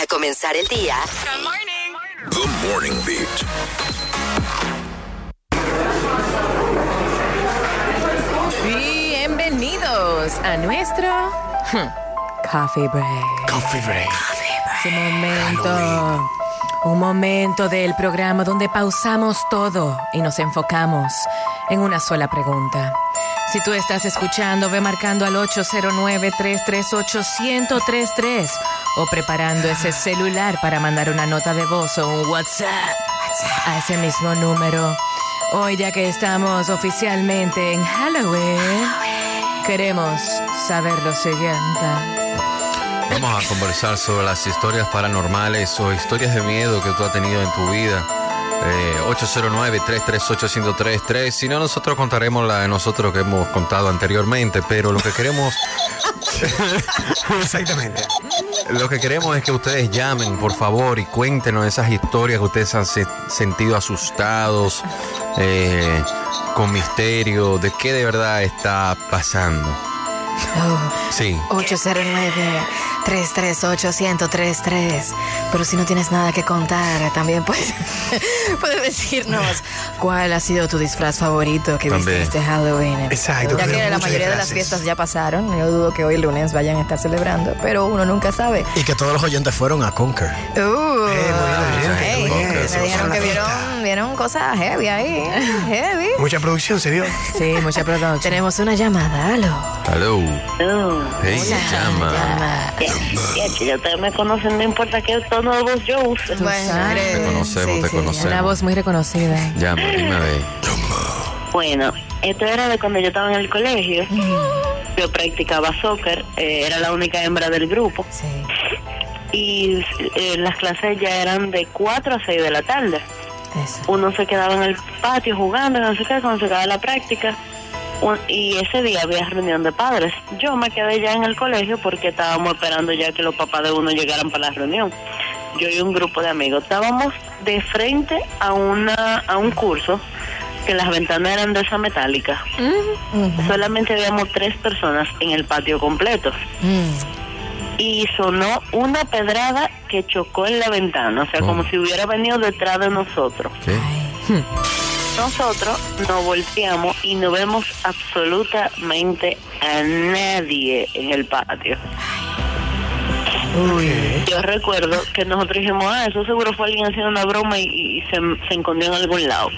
para comenzar el día. The Morning Beat. Bienvenidos a nuestro hmm, Coffee Break. Coffee break. Ese momento. Un momento del programa donde pausamos todo y nos enfocamos en una sola pregunta. Si tú estás escuchando, ve marcando al 809-338-1033 o preparando ese celular para mandar una nota de voz o un WhatsApp a ese mismo número. Hoy ya que estamos oficialmente en Halloween, queremos saber lo siguiente. Vamos a conversar sobre las historias paranormales o historias de miedo que tú has tenido en tu vida. Eh, 809-338-1033. Si no, nosotros contaremos la de nosotros que hemos contado anteriormente, pero lo que queremos, Exactamente. lo que queremos es que ustedes llamen, por favor, y cuéntenos esas historias que ustedes han se- sentido asustados, eh, con misterio, de qué de verdad está pasando. Sí. 809-338-1033. Pero si no tienes nada que contar, también puedes, puedes decirnos cuál ha sido tu disfraz favorito que viste También. este Halloween. Exacto, Ya que la mayoría de las fiestas ya pasaron, yo dudo que hoy lunes vayan a estar celebrando, pero uno nunca sabe. Y que todos los oyentes fueron a Conquer. Uh, muy bien, hey, bien. me dijeron que vieron. Vieron cosas heavy ahí. Heavy. Mucha producción se vio. Sí, mucha producción. Tenemos una llamada, aló. Hello. Oh, Hey, se llama. Llama. ya, ya ustedes me conocen, no importa qué tono de voz yo use. Bueno, Te conocemos, te conocemos. Una voz muy reconocida. Llama, dime a ver. Bueno, esto era de cuando yo estaba en el colegio. Yo practicaba soccer, eh, era la única hembra del grupo. Sí. Y eh, las clases ya eran de 4 a 6 de la tarde. Eso. Uno se quedaba en el patio jugando, no sé qué, cuando se acababa la práctica. Un- Y ese día había reunión de padres. Yo me quedé ya en el colegio porque estábamos esperando ya que los papás de uno llegaran para la reunión. Yo y un grupo de amigos estábamos de frente a una a un curso que las ventanas eran de esa metálica. Solamente habíamos tres personas en el patio completo. Y sonó una pedrada que chocó en la ventana, o sea, Oh. como si hubiera venido detrás de nosotros. ¿Qué? Nosotros nos volteamos y no vemos absolutamente a nadie en el patio. Yo recuerdo que nosotros dijimos, ah, eso seguro fue alguien haciendo una broma y, y se, se escondió en algún lado.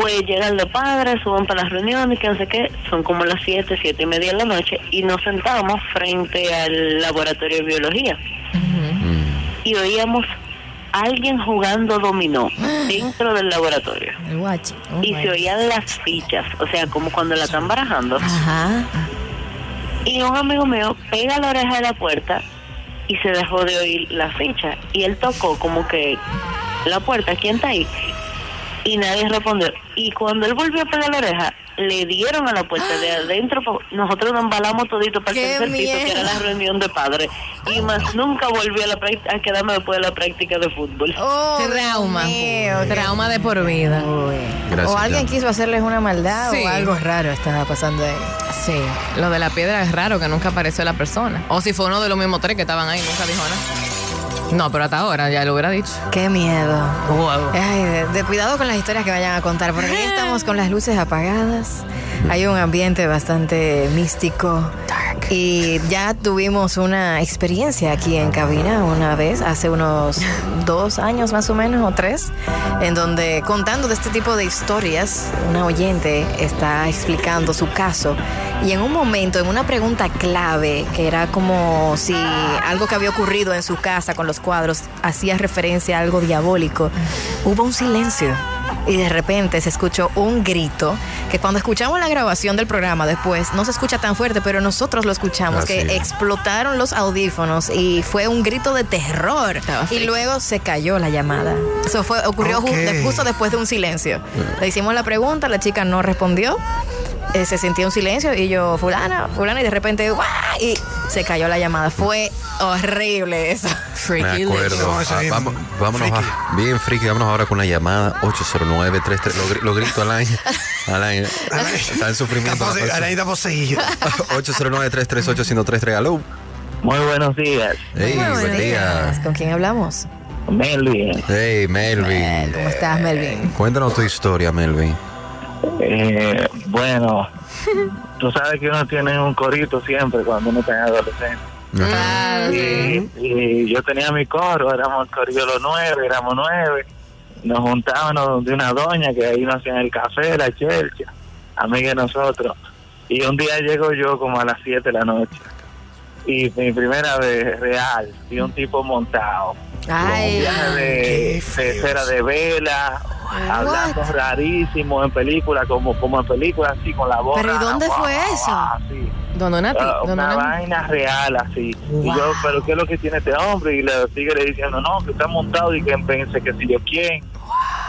Pues llegan los padres, suben para las reuniones, que no sé qué, son como las siete, siete y media de la noche, y nos sentamos frente al laboratorio de biología. Y oíamos a alguien jugando dominó dentro del laboratorio. El guachi. Oh y my se oían las fichas, o sea, como cuando la están barajando. Ajá. Y un amigo mío pega la oreja de la puerta y se dejó de oír la ficha. Y él tocó como que la puerta, ¿quién está ahí? Y nadie respondió. Y cuando él volvió a pegar la oreja, le dieron a la puerta de adentro. Nosotros nos embalamos todito para el ¡Qué tercer piso, que era la reunión de padres. Y más nunca volví a, la a quedarme después de la práctica de fútbol. Oh, Trauma. Mío, Trauma de por vida. Gracias, o alguien quiso hacerles una maldad Sí. o algo raro estaba pasando ahí. Sí, lo de la piedra es raro que nunca apareció la persona. O si fue uno de los mismos tres que estaban ahí, nunca dijo nada. No, pero hasta ahora ya lo hubiera dicho. Qué miedo. Wow. Ay, de, de cuidado con las historias que vayan a contar, porque aquí estamos con las luces apagadas. Hay un ambiente bastante místico. Y ya tuvimos una experiencia aquí en cabina una vez, hace unos dos años más o menos, o tres, en donde contando de este tipo de historias, una oyente está explicando su caso. Y en un momento, en una pregunta clave, que era como si algo que había ocurrido en su casa con los cuadros hacía referencia a algo diabólico, hubo un silencio. Y de repente se escuchó un grito que cuando escuchamos la grabación del programa después no se escucha tan fuerte, pero nosotros lo escuchamos, que explotaron los audífonos y fue un grito de terror. Estaba Y luego se cayó la llamada. Eso fue, ocurrió justo después de un silencio. Le hicimos la pregunta, la chica no respondió. Eh, se sentía un silencio y yo, fulana, fulana, y de repente, ¡guau! y se cayó la llamada. Fue horrible eso. Me Freaky acuerdo. No, eso Ah, vamos, vámonos a- bien friki, vámonos ahora con la llamada 809-33. Lo, gri- lo grito al aire. Al aire. Está en sufrimiento. la Está pose- persona. Arañita poseída. 809-338-1033. Aló. Muy buenos días, Hey, Muy buen buenos día. días. ¿Con quién hablamos? Melvin. Hey, Melvin. ¿Cómo estás, Melvin? Cuéntanos tu historia, Melvin. Eh, bueno, tú sabes que uno tiene un corito siempre cuando uno está adolescente. Ajá. Y, y yo tenía mi coro, éramos el corillo los nueve, éramos nueve. Nos juntábamos de una doña que ahí nos hacían el café, la chelcha, amiga de nosotros. Y un día llego yo como a las 7 de la noche. Y mi primera vez real, vi un tipo montado. Ay, viaje de, de cera de vela, hablando rarísimo en películas, como, como en películas así, con la voz. ¿Pero y dónde guau, fue guau, eso? así. Don Donati. Don una Donati. vaina real así. Y yo, pero ¿qué es lo que tiene este hombre? Y le sigue diciendo, no, que está montado y que pense que si yo quién.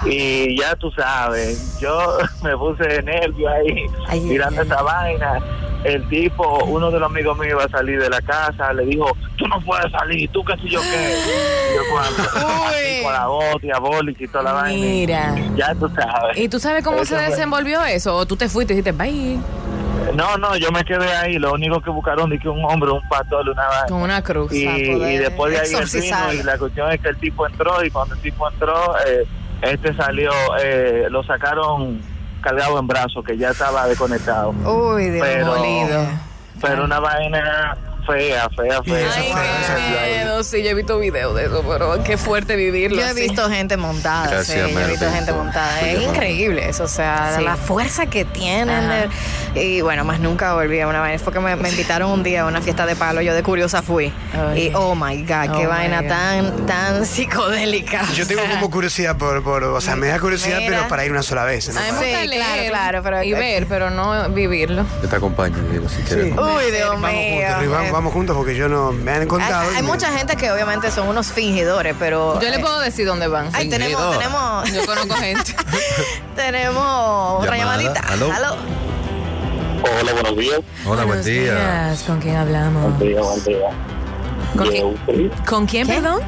Y ya tú sabes, yo me puse de nervio ahí, Ay, mirando ay, esa vaina. El tipo, uno de los amigos míos iba a salir de la casa, le dijo, tú no puedes salir, tú qué sé yo qué. Y yo cuando, así con la voz diabólica y toda la vaina. Mira. Ya tú sabes. ¿Y tú sabes cómo Eso se fue. desenvolvió eso? ¿O tú te fuiste y dijiste, bye? No, no, yo me quedé ahí. Lo único que buscaron de que un hombre, un pastor, una vaina. Con una cruz. y, y después de ahí el vino y la cuestión es que el tipo entró y cuando el tipo entró eh, este salió eh, lo sacaron cargado en brazos que ya estaba desconectado. Uy, Dios Pero- pero una vaina fea fea fea Ay, qué miedo. Sí, yo he visto videos de eso, pero qué fuerte vivirlo. Yo he así. visto gente montada, Gracias, sí, yo he visto gente montada. Es increíble eso, o sea, Sí. la fuerza que tienen. De- y bueno, más nunca volví a una vaina. Fue que me, me invitaron un día a una fiesta de palo, yo de curiosa fui. Y oh my God, Oh, qué my vaina God. tan, tan psicodélica. Yo tengo como curiosidad por, por, o sea, me da curiosidad, Mira. pero para ir una sola vez. ¿no? A mí me Sí, gusta claro, claro, pero- y ver, pero no vivirlo. Yo te acompaño, Diego, si quieres. Uy, Dios Vamos mío. vamos, vamos juntos porque yo no me han Hay, contado. hay y me- mucha gente que obviamente son unos fingidores, pero. Yo le eh, puedo decir dónde van. Ay, tenemos, tenemos, Yo conozco gente. tenemos Llamada. llamadita. Aló. Aló. hola buenos días Hola, buen Buenos día. días. ¿Con quién hablamos? día buen día ¿Con quién? Jeffrey ¿Con quién, ¿Qué? perdón?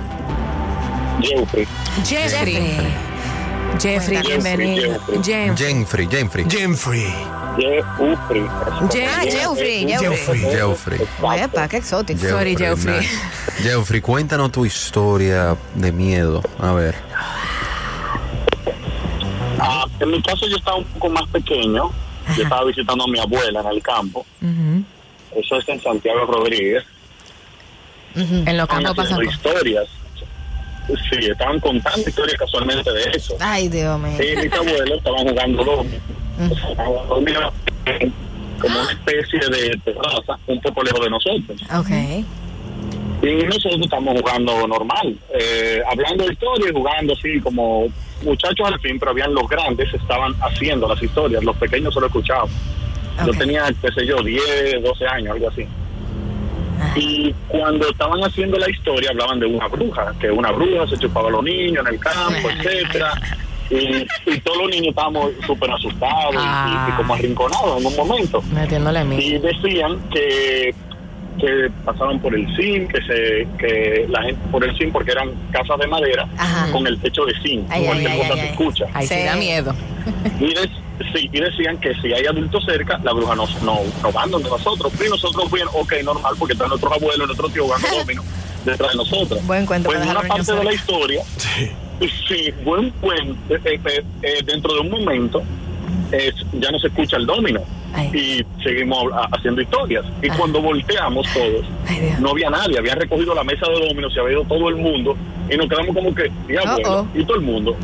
Jeffrey Jeffrey. Jeffrey, Cuéntanos. bienvenido. Jeffrey. Jeffrey, Jeffrey. Jeffrey. Jeffrey Ah, Jeffrey, Jeffrey. Jeffrey. Oye, pa, qué exótico. Sorry, Jeffrey. nice. Jeffrey, cuéntanos tu historia de miedo. A ver. Ah, en mi caso yo estaba un poco más pequeño. Yo estaba visitando a mi abuela en el campo. Eso es en Santiago Rodríguez. En los campos pasan cosas. historias. Sí, estaban contando historias casualmente de eso. Ay, Dios mío. Y mis abuelos estaban jugando dominó. Como una especie de terraza un poco lejos de nosotros. Ok. Y nosotros estamos jugando normal, eh, hablando de historias y jugando así como muchachos al fin, pero habían los grandes, estaban haciendo las historias, los pequeños solo escuchaban. Yo tenía, qué sé yo, 10, 12 años, algo así. Y cuando estaban haciendo la historia hablaban de una bruja, que una bruja se chupaba a los niños en el campo, etcétera. Y, y todos los niños estábamos súper asustados y- y, y como arrinconados en un momento Metiéndole a mí. y decían que que pasaban por el zinc, que se que la gente por el zinc porque eran casas de madera Ajá. con el techo de zinc, Ay, cualquier ay, cosa ay, se ay. escucha. Ahí sí Sí. da miedo. Y, des- sí, y decían que si hay adultos cerca, la bruja no, no, no van donde nosotros. Y nosotros bien, ok, normal, porque están nuestros abuelos, nuestros tíos jugando domino detrás de nosotros. Buen cuento Pues para en una parte de la historia, sí, buen cuento, eh, eh, eh, dentro de un momento, es, ya no se escucha el domino. Ay. Y seguimos haciendo historias. Y cuando volteamos todos, Ay, no había nadie, habían recogido la mesa de dominos, se había ido todo el mundo, y nos quedamos como que, y abuelo, y todo el mundo.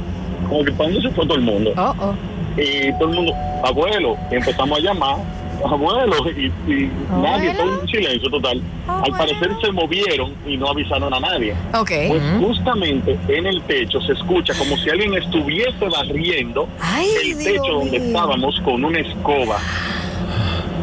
Como que, ¿para dónde se fue todo el mundo? Oh. Y todo el mundo, abuelo, y empezamos a llamar, abuelo, y, y nadie, todo un silencio total. Al parecer se movieron y no avisaron a nadie. Ok. Pues justamente en el techo se escucha como si alguien estuviese barriendo Ay, el Dios techo donde estábamos con una escoba.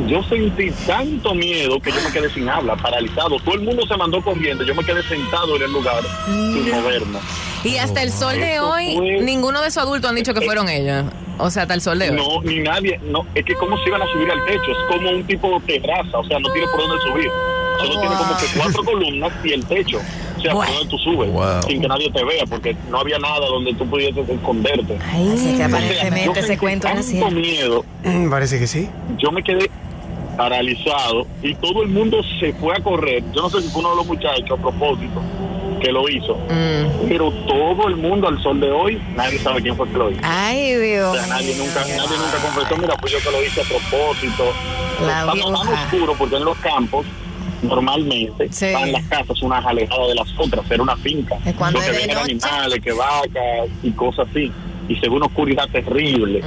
Yo sentí tanto miedo que yo me quedé sin habla, paralizado. Todo el mundo se mandó corriendo. Yo me quedé sentado en el lugar sin moverme. Y hasta el sol de Eso hoy, fue- ninguno de sus adultos han dicho que fueron ellos. O sea, hasta el sol de hoy. No, ni nadie. No, es que cómo se iban a subir al techo. Es como un tipo de terraza. O sea, no tiene por dónde subir. Solo tiene como que cuatro columnas y el techo. O sea, por Bueno. donde tú subes. Wow. Sin que nadie te vea, porque no había nada donde tú pudieses esconderte. Así que O sea, aparentemente yo ese sentí cuento era tanto cierto. miedo. Mm, Parece que sí. Yo me quedé paralizado, y todo el mundo se fue a correr. Yo no sé si fue uno de los muchachos a propósito que lo hizo, pero todo el mundo al sol de hoy, nadie sabe quién fue que lo hizo. Ay, O Dios. sea, nadie nunca, nadie nunca confesó, mira, pues yo que lo hice a propósito. La Estamos tan oscuro porque en los campos normalmente Sí. están las casas unas alejadas de las otras, era una finca. Cuando vienen noche. animales, que vacas y cosas así. Y se ve una oscuridad terrible.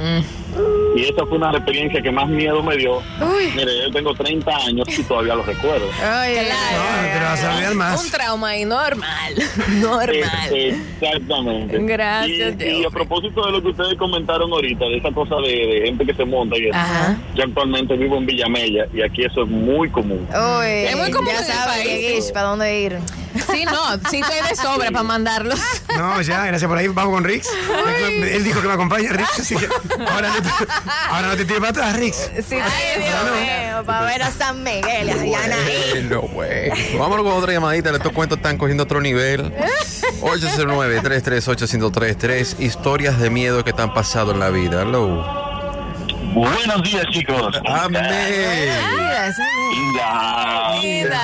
Y esa fue una experiencias que más miedo me dio. Uy. Mire, yo tengo 30 años y todavía lo recuerdo. Ay, Claro. No, no te lo vas a olvidar más. Un trauma ahí normal. Normal. Eh, Exactamente. Gracias, Y, y a propósito de lo que ustedes comentaron ahorita, de esa cosa de, de gente que se monta y eso. Ajá. Yo actualmente vivo en Villamella y aquí eso es muy común. Uy, Es muy común ya sabes, ¿para dónde ir? Sí, no, sí estoy de sobra para mandarlos. No, ya, gracias por ahí. Vamos con Rix. Él dijo que me acompaña, Rix. Así que ahora no te, ahora no te tires para atrás, Rix. Sí, Ay, Dios mío, para ver a San Miguel y a Anaí. Bueno, bueno. Vámonos con otra llamadita. Estos cuentos están cogiendo otro nivel. 809-338-1033. Historias de miedo que te han pasado en la vida. Hello. Buenos días, chicos. Amén. Esa me- Linda. Linda.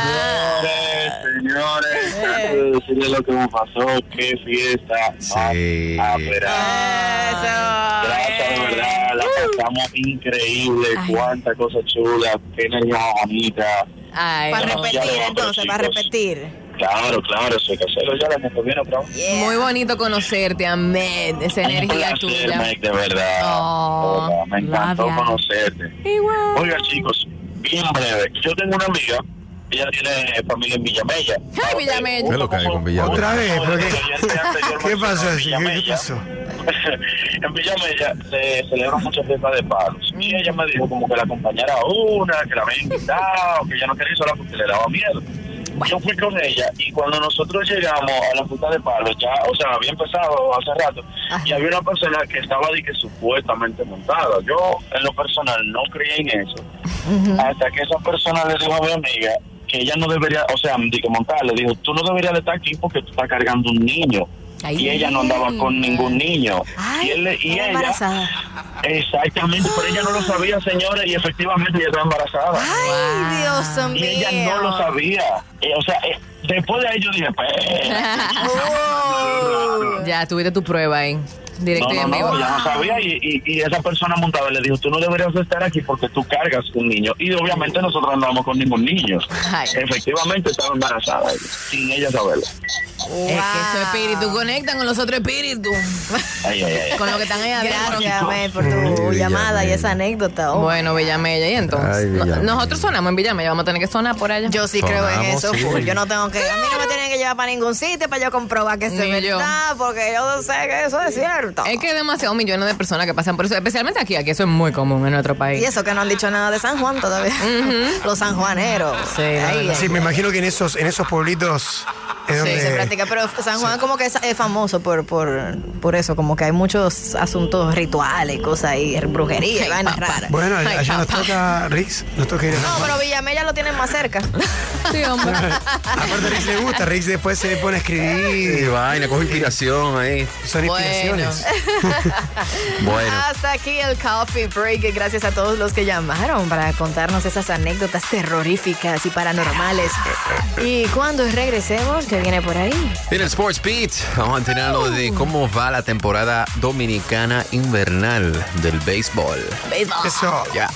Señores, señores, lo que me pasó. Qué fiesta. Sí. más. Eso. Gracias, de verdad, la pasamos increíble, cuánta cosa chula, qué energía bonita. Ay, Para no. repetir, entonces, para repetir. Claro, claro, eso hay que hacerlo ya la viene, bro. Yeah. Muy bonito conocerte, amén. Esa Un energía placer, tuya. Mike, de verdad. Oh, De verdad, me encantó conocerte. Igual. Oiga, chicos, bien breve. Yo tengo una amiga, ella tiene familia en Villamella. Ay, Villamella. ¿Qué es lo hay con Villamella? Otra vez, pero qué- ¿Qué ¿Qué pasó? así? ¿Qué, qué pasó? en Villamella se celebran muchas fiestas de palos. Y ella me dijo como que la acompañara a una, que la había invitado, que ella no quería ir sola porque le daba miedo. Yo fui con ella y cuando nosotros llegamos a la fiesta de palos, ya, o sea, había empezado hace rato, y había una persona que estaba de que supuestamente montada. Yo, en lo personal, no creía en eso. Hasta que esa persona le dijo a mi amiga que ella no debería, o sea, de que montar, le dijo, tú no deberías de estar aquí porque tú estás cargando un niño. Ay. Y ella no andaba con ningún niño. Ay, y él, y ella, embarazada. exactamente, pero ella no lo sabía, señores, y efectivamente ella estaba embarazada. Ay, Dios mío. y ella no lo sabía. Eh, o sea, eh, después de yo dije, pues, Oh. Ya tuviste tu prueba ahí. Directo no, y no, no, ella no sabía y, y, y esa persona montada le dijo, tú no deberías estar aquí porque tú cargas un niño. Y obviamente nosotros no andamos con ningún niño. Ay. Efectivamente estaba embarazada, sin ella saberlo. Es que esos espíritus conectan con los otros espíritus. Ay, ay, ay. Con lo que están ahí adentro. Gracias, Mel, por tu llamada y esa anécdota. Oh. Bueno, Villamella, y entonces. No- nosotros sonamos en Villamella, vamos a tener que sonar por allá. Yo sí creo en Sonamos, eso, sí. Yo no tengo que. A mí no me tienen que llevar para ningún sitio para yo comprobar que es yo. verdad, porque yo sé que eso es cierto. Es que hay demasiados millones de personas que pasan por eso, especialmente aquí, aquí eso es muy común en nuestro país. Y eso que no han dicho nada de San Juan todavía. Los sanjuaneros. Sí, Ahí, no. Sí, me imagino que en esos, en esos pueblitos es donde... se practica, pero San Juan como que es, es famoso por, por, por eso, como que hay muchos asuntos rituales, cosas ahí, brujería, Ay, vainas raras. Bueno, Ay, allá nos toca, Rix, nos toca ir a San No, pero Villamella lo tienen más cerca. Sí, hombre. Aparte, Rix le gusta, Rix después se pone a Y escribir. vaina, coge inspiración ahí. Son Bueno. inspiraciones. Bueno. Hasta aquí el coffee break. y Gracias a todos los que llamaron para contarnos esas anécdotas terroríficas y paranormales. Y cuando regresemos, ¿qué viene por ahí? En el Sports Beat vamos a enterarnos de cómo va la temporada dominicana invernal del béisbol. Béisbol. Eso. Ya.